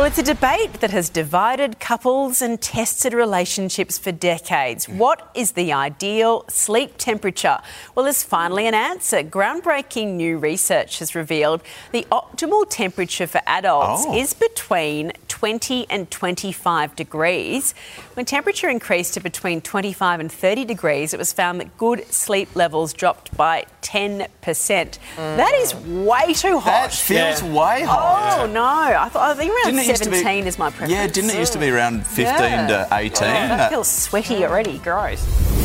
Well, it's a debate that has divided couples and tested relationships for decades. What is the ideal sleep temperature? Well, there's finally an answer. Groundbreaking new research has revealed the optimal temperature for adults Oh. is between 20 and 25 degrees. When temperature increased to between 25 and 30 degrees, it was found that good sleep levels dropped by 10%. That is way too oh, hot. That feels way hot. Oh no! I thought I think around Didn't it used to be- seventeen is my preference. Yeah, didn't it used to be around 15 Yeah. to 18? Oh, that feels sweaty already. Gross.